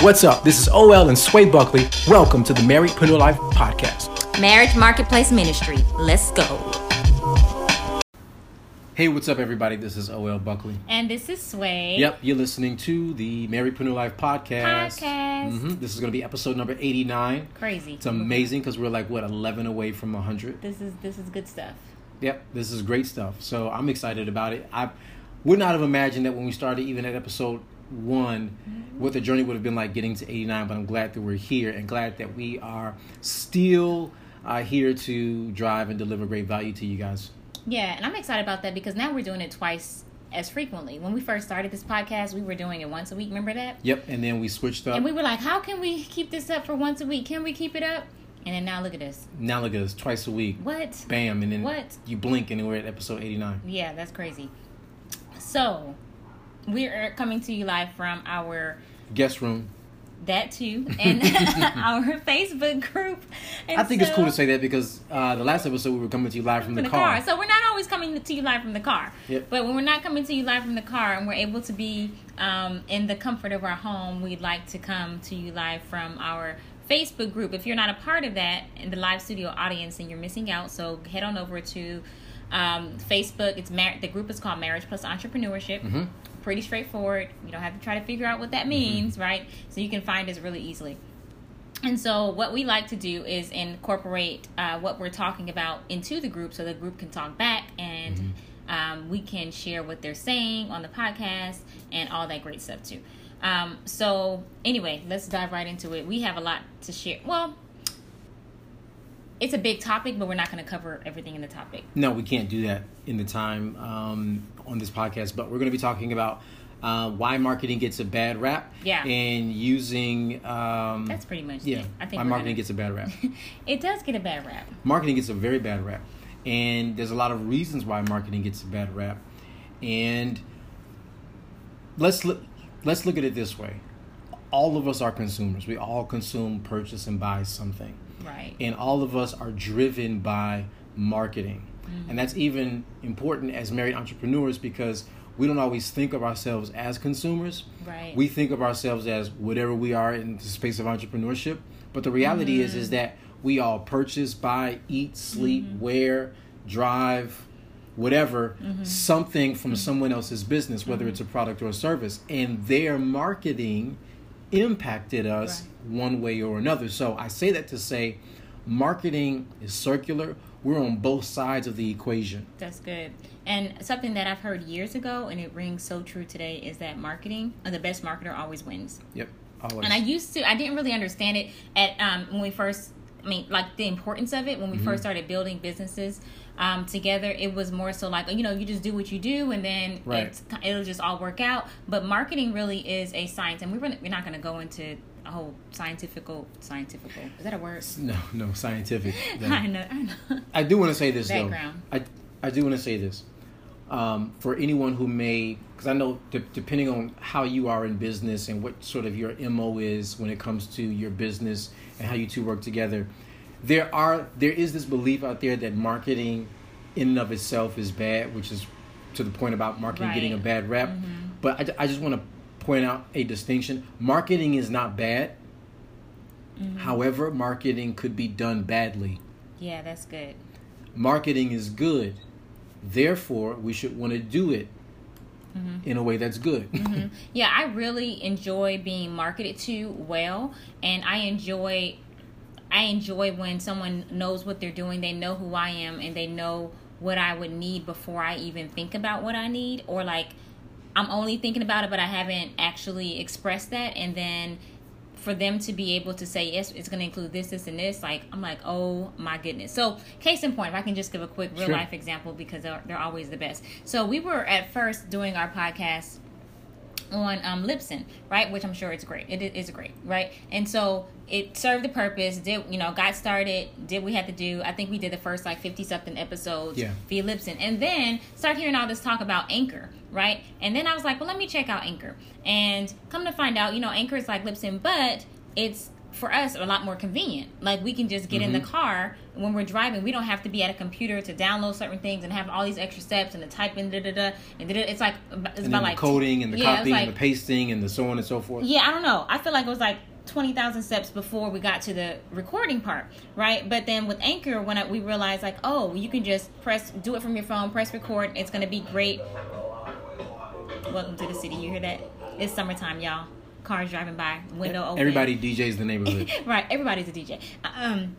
What's up? This is OL and Sway Buckley. Welcome to the Marriedpreneur Life Podcast. Marriage Marketplace Ministry. Let's go. Hey, what's up, everybody? This is OL Buckley. And this is Sway. Yep, you're listening to the Marriedpreneur Life Podcast. Podcast. Mhm, This is going to be episode number 89. Crazy. It's amazing because we're like, what, 11 away from 100? This is this is good stuff. Yep, this is great stuff. So I'm excited about it. I would not have imagined that when we started, even at episode one, what the journey would have been like getting to 89. But I'm glad that we're here and glad that we are still uh, here to drive and deliver great value to you guys. Yeah, and I'm excited about that because now we're doing it twice as frequently. When we first started this podcast, we were doing it once a week. Remember that? Yep, and then we switched up. And we were like, how can we keep this up for once a week? Can we keep it up? And then now look at this. now look at this. twice a week. What? Bam, and then What? you blink and we're at episode 89. Yeah, that's crazy. So, we are coming to you live from our Guest room. that too and our Facebook group. And I think it's cool to say that because uh, the last episode we were coming to you live from, from the, car. So we're not always coming to you live from the car. Yep. But when we're not coming to you live from the car and we're able to be um, in the comfort of our home, we'd like to come to you live from our Facebook group. If you're not a part of that in the live studio audience, then you're missing out. So head on over to um, Facebook. It's mar- the group is called Marriage Plus Entrepreneurship. Mm-hmm. Pretty straightforward. You don't have to try to figure out what that means, right? So you can find us really easily. And so, what we like to do is incorporate uh, what we're talking about into the group so the group can talk back and um, we can share what they're saying on the podcast and all that great stuff too. Um, so, anyway, let's dive right into it. We have a lot to share. Well, it's a big topic, but we're not going to cover everything in the topic. No, we can't do that in the time um, on this podcast, but we're going to be talking about uh, why marketing gets a bad rap. Yeah. And using. Um, That's pretty much yeah. it. I think why marketing gonna- gets a bad rap. It does get a bad rap. marketing gets a very bad rap. And there's a lot of reasons why marketing gets a bad rap. And let's look, let's look at it this way. All of us are consumers. We all consume, purchase, and buy something. Right. and all of us are driven by marketing. Mm-hmm. And that's even important as married entrepreneurs because we don't always think of ourselves as consumers. Right. we think of ourselves as whatever we are in the space of entrepreneurship. But the reality is is mm-hmm. that we all purchase buy eat sleep mm-hmm. wear drive whatever something from someone else's business whether it's a product or a service. And their marketing impacted us Right. One way or another. So I say that to say marketing is circular. We're on both sides of the equation. That's good. And something that I've heard years ago, and it rings so true today, is that marketing, the best marketer always wins. Yep. Always. And I used to, I didn't really understand it at um, when we first, I mean, like the importance of it when we first started building businesses um, together. It was more so like, you know, you just do what you do, and then Right. it's, it'll just all work out. But marketing really is a science, and we're we're not going to go into a whole scientifical, scientifical. Is that a word? no, no, scientific. No. I know, I know. I do want to say this Background. though. I I do want to say this. Um, for anyone who may, because I know de- depending on how you are in business and what sort of your mo is when it comes to your business and how you two work together, there are there is this belief out there that marketing, in and of itself, is bad, which is to the point about marketing getting a Right. bad rap. But I, I just want to point out a distinction. Marketing is not bad. Mm-hmm. However, marketing could be done badly Yeah, that's good. marketing is good. Therefore, we should want to do it mm-hmm. in a way that's good. Mm-hmm. Yeah, I really enjoy being marketed to well, and I enjoy I enjoy when someone knows what they're doing, they know who I am, and they know what I would need before I even think about what I need, or like I'm only thinking about it, but I haven't actually expressed that, and then for them to be able to say yes it's going to include this this and this like i'm like oh my goodness. So case in point if i can just give a quick real Sure. life example because they're, they're always the best. So we were at first doing our podcast on um, Libsyn, right? Which I'm sure it's great. It is great, right? And so it served the purpose. Did you know? Got started. Did we had to do? I think we did the first like fifty something episodes Yeah. via Libsyn, and then start hearing all this talk about Anchor, right? And then I was like, well, let me check out Anchor, and come to find out, you know, Anchor is like Libsyn, but it's for us a lot more convenient. Like we can just get in the Mm-hmm. car when we're driving. We don't have to be at a computer to download certain things and have all these extra steps and to type in da da da and da da. It's like it's And about like the coding and the yeah, copying like- and the pasting and the so on and so forth. yeah, I don't know. I feel like it was like twenty thousand steps before we got to the recording part, right? But then with Anchor, when I, we realized like, oh, you can just press, do it from your phone, press record. It's gonna be great. Welcome to the city. You hear that? It's summertime, y'all. Cars driving by, window open. Everybody DJs the neighborhood. right, everybody's a DJ. Um,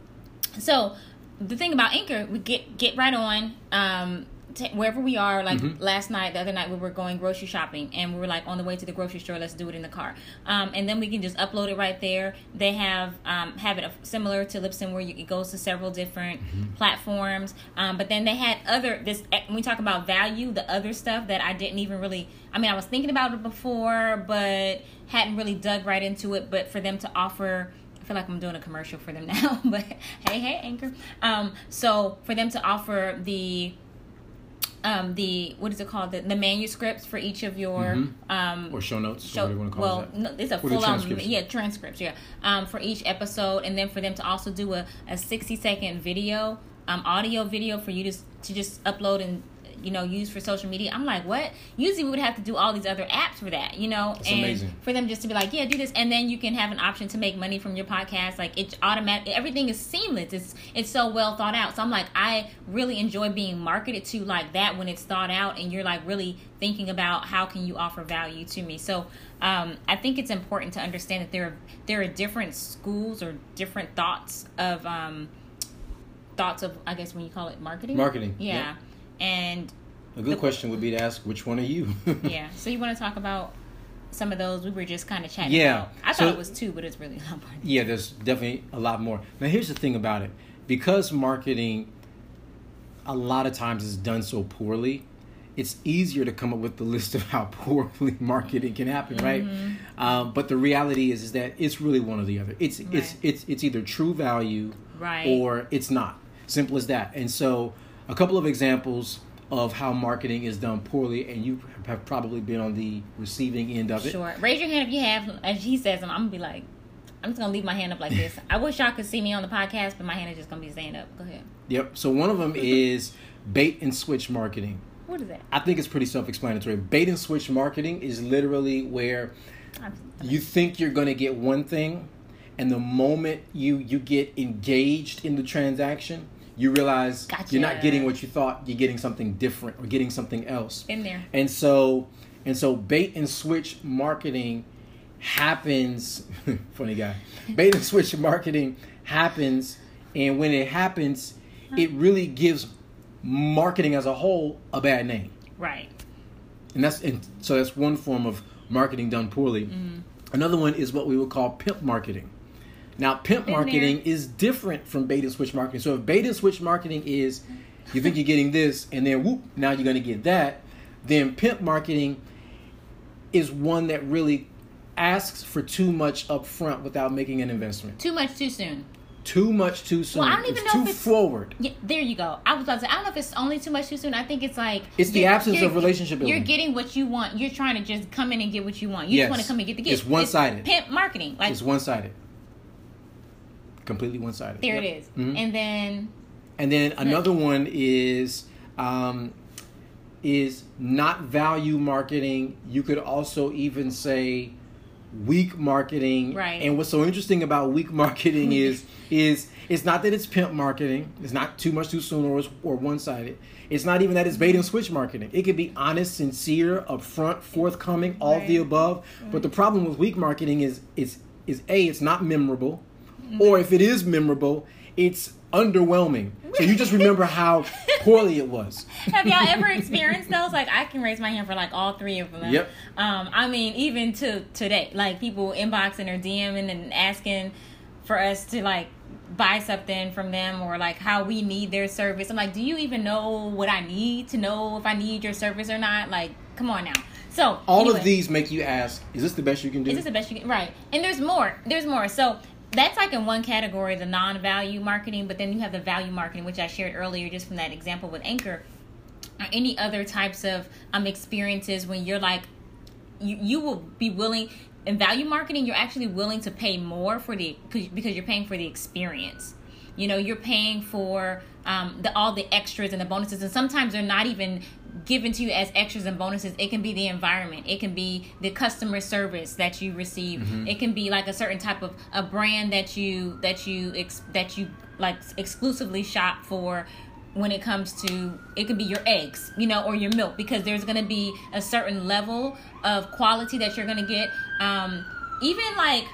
so the thing about Anchor, we get get right on um, t- wherever we are. Like Mm-hmm. last night, the other night, we were going grocery shopping, and we were like on the way to the grocery store. Let's do it in the car, um, and then we can just upload it right there. They have um, have it similar to Libsyn, where you, it goes to several different Mm-hmm. platforms. Um, but then they had other this eh, when we talk about value, the other stuff that I didn't even really. I mean, I was thinking about it before, but hadn't really dug right into it. But for them to offer feel like I'm doing a commercial for them now, but hey, hey, Anchor. Um, so for them to offer the um the what is it called the, the manuscripts for each of your Mhm. um or show notes, show or whatever you want to call well no, it's a full on yeah transcripts yeah um for each episode and then for them to also do a, a 60 second video um audio video for you to to just upload and you know use for social media i'm like what? Usually we would have to do all these other apps for that you know? That's and amazing. for them just to be like yeah do this. And then you can have an option to make money from your podcast. Like it's automatic everything is seamless. It's it's so well thought out. So i'm like i really enjoy being marketed to like that when it's thought out and you're like really thinking about how can you offer value to me. So um, i think it's important to understand that there are there are different schools or different thoughts of um, thoughts of i guess when you call it marketing? Marketing, yeah, yeah. And A good question would be to ask, which one are you? yeah so you want to talk about some of those we were just kind of chatting Yeah. about. i So- thought it was two but it's really a lot more Yeah, there's definitely a lot more. Now, here's the thing about it because marketing a lot of times is done so poorly, it's easier to come up with the list of how poorly marketing can happen, right? Mm-hmm. Um, but the reality is, is that it's really one or the other. It's it's it's it's either true value Right. or it's not. Simple as that. And so, a couple of examples of how marketing is done poorly, and you have probably been on the receiving end of it. Sure. Raise your hand if you have. As he says, I'm, I'm gonna be like, I'm just gonna leave my hand up like this. I wish y'all could see me on the podcast, but my hand is just gonna be staying up. Go ahead. Yep. So one of them is bait and switch marketing. What is that? I think it's pretty self-explanatory. Bait and switch marketing is literally where you think you're going to get one thing and the moment you you get engaged in the transaction, you realize Gotcha. you're not getting what you thought, you're getting something different or getting something else. in there. And so and so bait and switch marketing happens funny guy. Bait and switch marketing happens and when it happens, it really gives marketing as a whole a bad name. Right. And that's and so that's one form of marketing done poorly. Mm-hmm. Another one is what we would call pimp marketing. Now, pimp marketing is different from bait and switch marketing. So if bait and switch marketing is you think you're getting this and then whoop, now you're going to get that, then pimp marketing is one that really asks for too much up front without making an investment. Too much too soon. Too much too soon. Well, I don't even it's know too if it's- forward. Yeah, there you go. I was about to say, I don't know if it's only too much too soon. I think it's like It's the absence of relationship You're getting what you want. You're trying to just come in and get what you want. You Yes. just want to come and get the gift. It's one-sided. pimp marketing. Like It's one sided. Completely one sided. there it is. Mhm. And then And then another one is um, is not value marketing. You could also even say weak marketing. Right. And what's so interesting about weak marketing is is it's not that it's pimp marketing. It's not too much too soon or or one sided. It's not even that it's bait and switch marketing. It could be honest, sincere, upfront, forthcoming, all of the Right. above. But the problem with weak marketing is is is a it's not memorable, or if it is memorable, it's underwhelming. So you just remember how poorly it was. Have y'all ever experienced those? Like I can raise my hand for like all three of them. Yep. Um, I mean, even to today, like people inboxing or DMing and asking for us to like buy something from them or like how we need their service. I'm like, do you even know what I need to know if I need your service or not? Like, come on now. So all anyway, of these make you ask, is this the best you can do? Is this the best you can? Right. And there's more. There's more. So that's like in one category, the non-value marketing. But then you have the value marketing, which I shared earlier, just from that example with Anchor. Or any other types of um experiences when you're like, you you will be willing in value marketing. You're actually willing to pay more for the because you're paying for the experience. You know, you're paying for um, the all the extras and the bonuses, and sometimes they're not even given to you as extras and bonuses. It can be the environment. It can be the customer service that you receive. Mm-hmm. It can be like a certain type of a brand that you that you ex, that you like exclusively shop for when it comes to it could be your eggs you know or your milk because there's going to be a certain level of quality that you're going to get um even like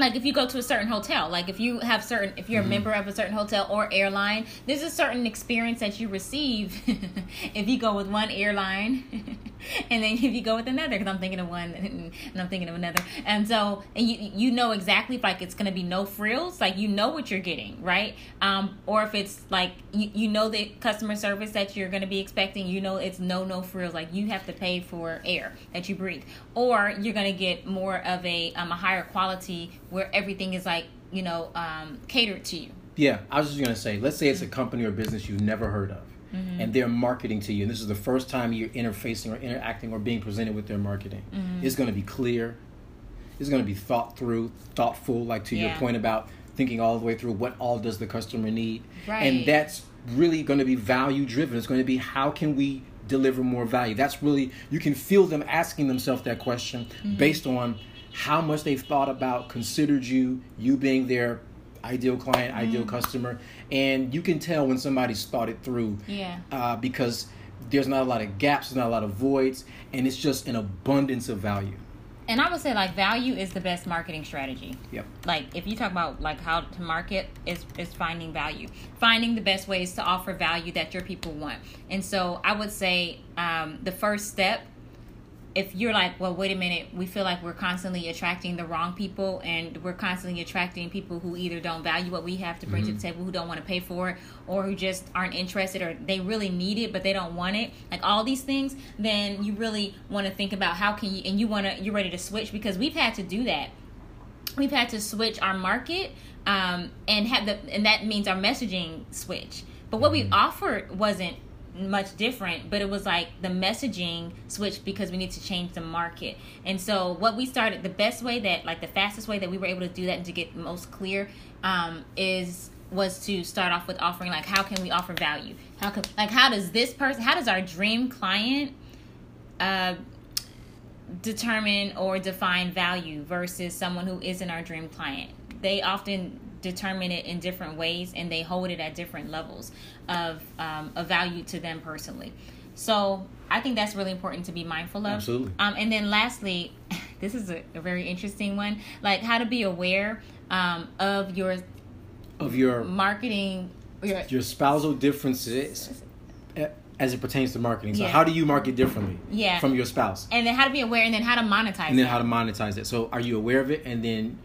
like if you go to a certain hotel like if you have certain if you're a mm-hmm. member of a certain hotel or airline there's a certain experience that you receive if you go with one airline and then if you go with another because i'm thinking of one and i'm thinking of another. And so and you you know exactly if like it's to be no frills like you know what you're getting right? Um or if it's like you, you know the customer service that you're to be expecting you know it's no no frills like you have to pay for air that you breathe. Or you're to get more of a um, a higher quality where everything is like you know um, catered to you. Yeah, I was just gonna say, let's say it's a company or business you've never heard of, Mm-hmm. and they're marketing to you, and this is the first time you're interfacing or interacting or being presented with their marketing. Mm-hmm. It's gonna be clear. It's gonna be thought through, thoughtful. Like to your point about thinking all the way through what all does the customer need, Right. and that's really going to be value driven. It's going to be how can we deliver more value. That's really you can feel them asking themselves that question Mm-hmm. based on how much they've thought about, considered you, you being their ideal client, ideal Mm-hmm. customer, and you can tell when somebody's thought it through. Yeah. Uh, because there's not a lot of gaps, there's not a lot of voids, and it's just an abundance of value. And I would say like value is the best marketing strategy. Yep. Like if you talk about like how to market is is finding value, finding the best ways to offer value that your people want. And so I would say um, the first step if you're like, well, wait a minute, we feel like we're constantly attracting the wrong people and we're constantly attracting people who either don't value what we have to bring to the table, who don't want to pay for it, or who just aren't interested or they really need it but they don't want it, like all these things, then you really want to think about how can you and you want to you're ready to switch because we've had to do that. We've had to switch our market um, and have the and that means our messaging switch. But what we offered wasn't much different, but it was like the messaging switched because we need to change the market. And so what we started, the best way that, like the fastest way that we were able to do that and to get most clear, um, is was to start off with offering like how can we offer value? How can like how does this person, how does our dream client, uh, determine or define value versus someone who isn't our dream client? They often determine it in different ways and they hold it at different levels of um, of value to them personally. So I think that's really important to be mindful of. Absolutely. Um, and then lastly, this is a, a very interesting one, like how to be aware um, of your Of your marketing. Your, your spousal differences as it pertains to marketing. So Yeah. how do you market differently Yeah. from your spouse? and then how to be aware, and then how to monetize. and then it. how to monetize it. So are you aware of it and then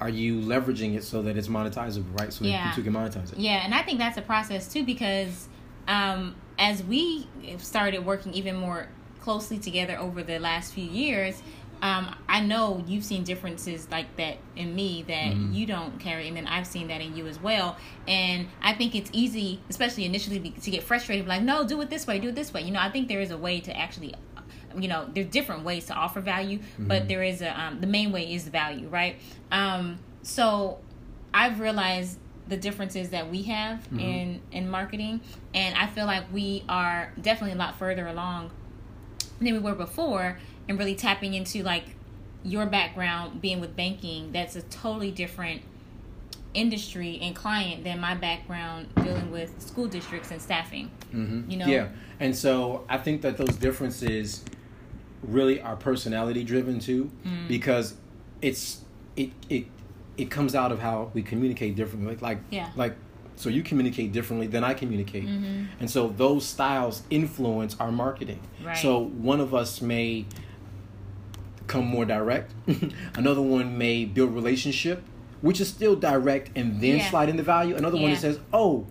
are you leveraging it so that it's monetizable, right? So Yeah. that you can monetize it. Yeah, and I think that's a process too because um, as we started working even more closely together over the last few years, um, I know you've seen differences like that in me that you don't carry, and then I've seen that in you as well. And I think it's easy, especially initially, to get frustrated, like, no, do it this way, do it this way. You know, I think there is a way to actually you know there's different ways to offer value but there is a um, the main way is value right? Um so i've realized the differences that we have in in marketing and i feel like we are definitely a lot further along than we were before and really tapping into like your background being with banking. That's a totally different industry and client than my background dealing with school districts and staffing you know? Yeah. And so I think that those differences really are personality driven too Mm. because it's it it it comes out of how we communicate differently. Like like Yeah. like so you communicate differently than I communicate. And so those styles influence our marketing. Right. So one of us may come more direct. Another one may build relationship, which is still direct and then Yeah. slide into value. Another one that says, "Oh,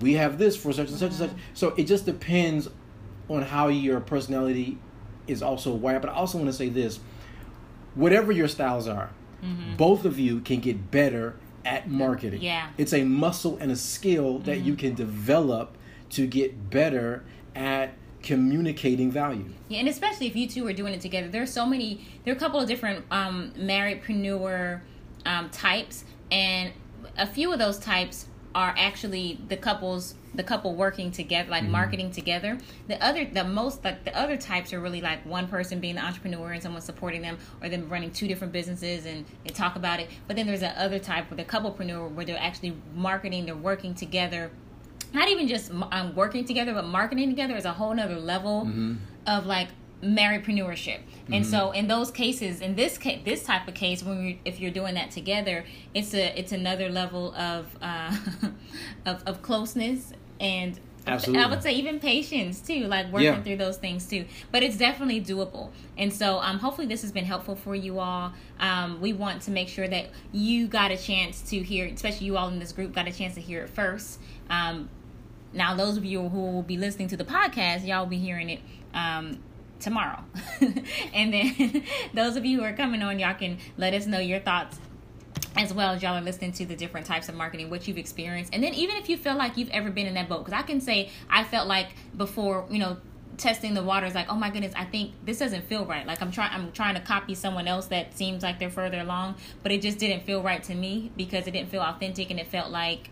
we have this for such and such and such." So it just depends on how your personality is also wired. But I also want to say this: whatever your styles are, mm-hmm. both of you can get better at marketing. Yeah, it's a muscle and a skill that mm-hmm. you can develop to get better at communicating value. Yeah, and especially if you two are doing it together. There's so many. There are a couple of different um, marriedpreneur um, types, and a few of those types are actually the couples the couple working together like mm-hmm. marketing together the other the most like the other types are really like one person being the entrepreneur and someone supporting them or them running two different businesses and they talk about it but then there's that other type with a couplepreneur where they're actually marketing they're working together not even just um, working together but marketing together is a whole nother level mm-hmm. of like marriedpreneurship mm-hmm. and so in those cases in this case this type of case when you if you're doing that together it's a it's another level of uh of, of closeness and Absolutely. I would say even patience too, like working yeah. through those things too. But it's definitely doable. And so um, hopefully this has been helpful for you all. Um, we want to make sure that you got a chance to hear, especially you all in this group got a chance to hear it first. Um, now, those of you who will be listening to the podcast, y'all will be hearing it um, tomorrow. and then those of you who are coming on, y'all can let us know your thoughts as well as y'all are listening to the different types of marketing, what you've experienced. And then even if you feel like you've ever been in that boat, because I can say I felt like before, you know, testing the waters like oh my goodness i think this doesn't feel right like i'm trying i'm trying to copy someone else that seems like they're further along but it just didn't feel right to me because it didn't feel authentic and it felt like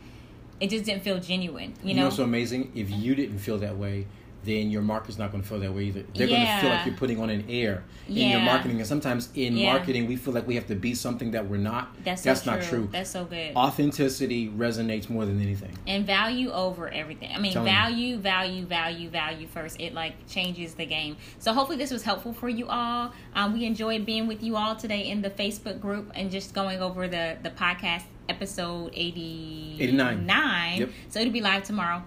it just didn't feel genuine you, you know? know so amazing if you didn't feel that way then your market's not going to feel that way either. They're yeah. going to feel like you're putting on an air in yeah. your marketing. And sometimes in yeah. marketing, we feel like we have to be something that we're not. That's, That's so not true. true. That's so good. Authenticity resonates more than anything. And value over everything. I mean, value, value, value, value first. It like changes the game. So hopefully this was helpful for you all. Um, we enjoyed being with you all today in the Facebook group and just going over the the podcast episode 80, 89. Yep. So it'll be live tomorrow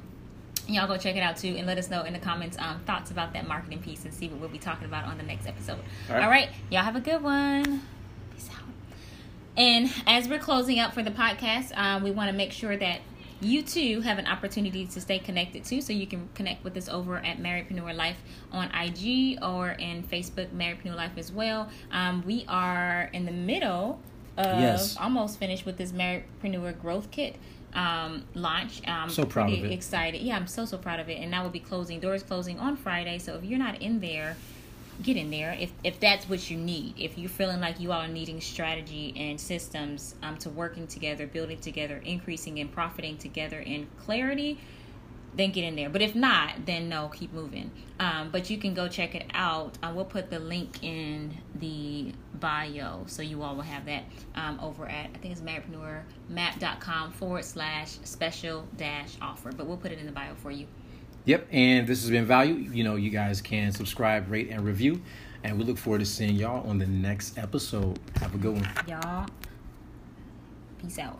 y'all go check it out too and let us know in the comments um, thoughts about that marketing piece and see what we'll be talking about on the next episode. All right, all right. y'all have a good one. Peace out. And as we're closing up for the podcast um, we want to make sure that you too have an opportunity to stay connected too so you can connect with us over at marriedpreneur life on ig or in facebook marriedpreneur life as well. Um, we are in the middle of yes. almost finished with this marriedpreneur growth kit um, launch. I'm so proud of it. Excited. Yeah, I'm so so proud of it. And that will be closing doors closing on Friday. So if you're not in there, get in there. If if that's what you need. If you're feeling like you all are needing strategy and systems um, to working together, building together, increasing and profiting together in clarity then get in there. But if not, then no, keep moving. Um, but you can go check it out. I will put the link in the bio so you all will have that um, over at I think it's marriedpreneurmap.com forward slash special dash offer. But we'll put it in the bio for you. Yep, and this has been value. You know, you guys can subscribe, rate, and review. And we look forward to seeing y'all on the next episode. Have a good one. Y'all, peace out.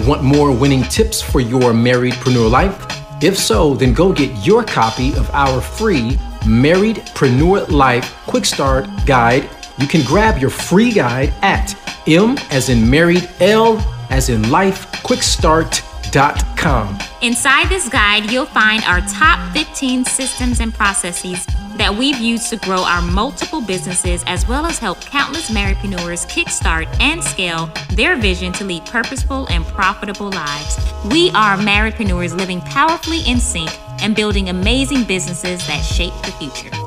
Want more winning tips for your marriedpreneur life? If so, then go get your copy of our free Marriedpreneur Life Quick Start Guide. You can grab your free guide at M as in married, L as in life, quickstart.com. Inside this guide, you'll find our top 15 systems and processes that we've used to grow our multiple businesses as well as help countless marriedpreneurs kickstart and scale their vision to lead purposeful and profitable lives. We are marriedpreneurs living powerfully in sync and building amazing businesses that shape the future.